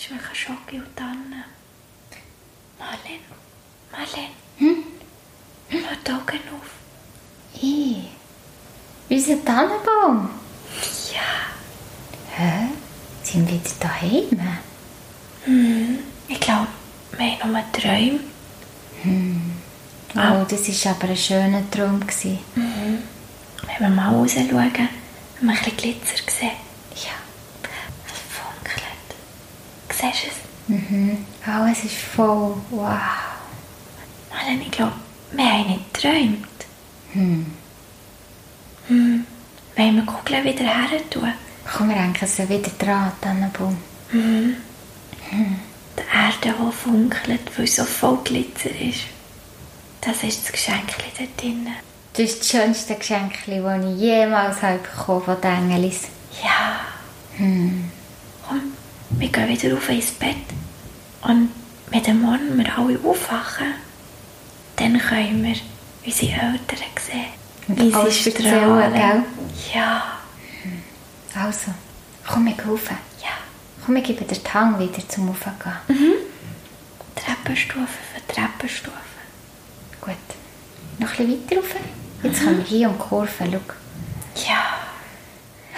ist wirklich Schoki und Tanne. Marlene, Marlene. Hm? Mach die Augen auf. I. Unser Tannenbaum. Ja. Hä? Sind wir jetzt daheim? Ich glaube, wir haben nur geträumt. Oh, das war aber ein schöner Traum. gewesen. Wenn wir mal rausschauen, haben wir ein bisschen Glitzer gesehen. Ja. Es funkelt. Siehst du es? Oh, es ist voll. Wow. Marlene, ich glaube, wir haben nicht geträumt. Hm. Hm. Wollen wir Kugeln wieder her tun? Komm, wir hängen sie wieder dran, Tannenbaum. Die Erde, die funkelt, weil so voll Glitzer ist. Das ist das Geschenk dort drinnen. Das ist das schönste Geschenk, das ich jemals habe bekommen von den Engelis. Ja. Komm, wir gehen wieder rauf ins Bett. Und wenn der Morgen wir alle aufwachen, dann können wir unsere Eltern sehen. Und Wie alles sie strahlen. gell? Ja. Also, komm, gehen rauf. Ja. Komm, geben dir die Hand wieder zum Raufgehen. Treppenstufe für Treppenstufe. Gut. Noch ein bisschen weiter rauf. Jetzt kommen wir hier um die Kurve. Schau. Ja.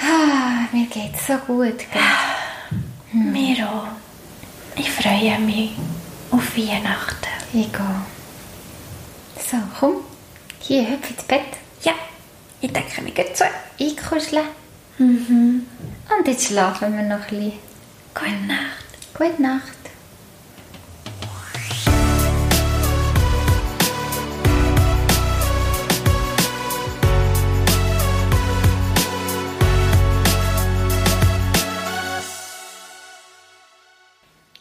Ah, mir geht so gut. Gell? Mir auch. Ich freue mich auf Weihnachten. Ich gehe. So, komm. Hier, hüpf ins Bett. Ja, ich denke mir geht so. Einkuscheln. Und jetzt schlafen wir noch ein bisschen. Gute Nacht. Gute Nacht.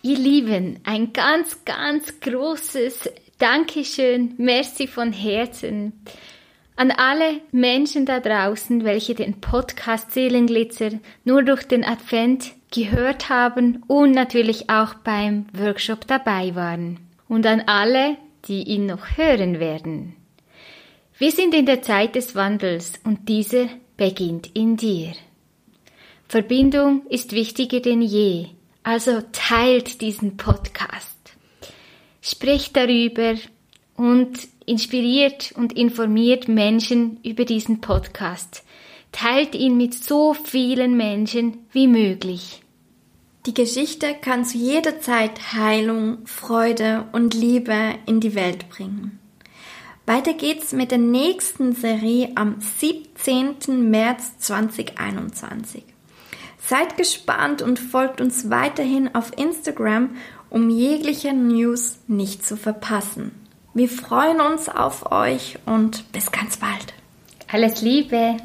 Ihr Lieben, ein ganz, ganz großes Dankeschön, merci von Herzen an alle Menschen da draußen, welche den Podcast Seelenglitzer nur durch den Advent gehört haben und natürlich auch beim Workshop dabei waren. Und an alle, die ihn noch hören werden. Wir sind in der Zeit des Wandels und dieser beginnt in dir. Verbindung ist wichtiger denn je, also teilt diesen Podcast. Spricht darüber und inspiriert und informiert Menschen über diesen Podcast. Teilt ihn mit so vielen Menschen wie möglich. Die Geschichte kann zu jeder Zeit Heilung, Freude und Liebe in die Welt bringen. Weiter geht's mit der nächsten Serie am 17. März 2021. Seid gespannt und folgt uns weiterhin auf Instagram, um jegliche News nicht zu verpassen. Wir freuen uns auf euch und bis ganz bald. Alles Liebe!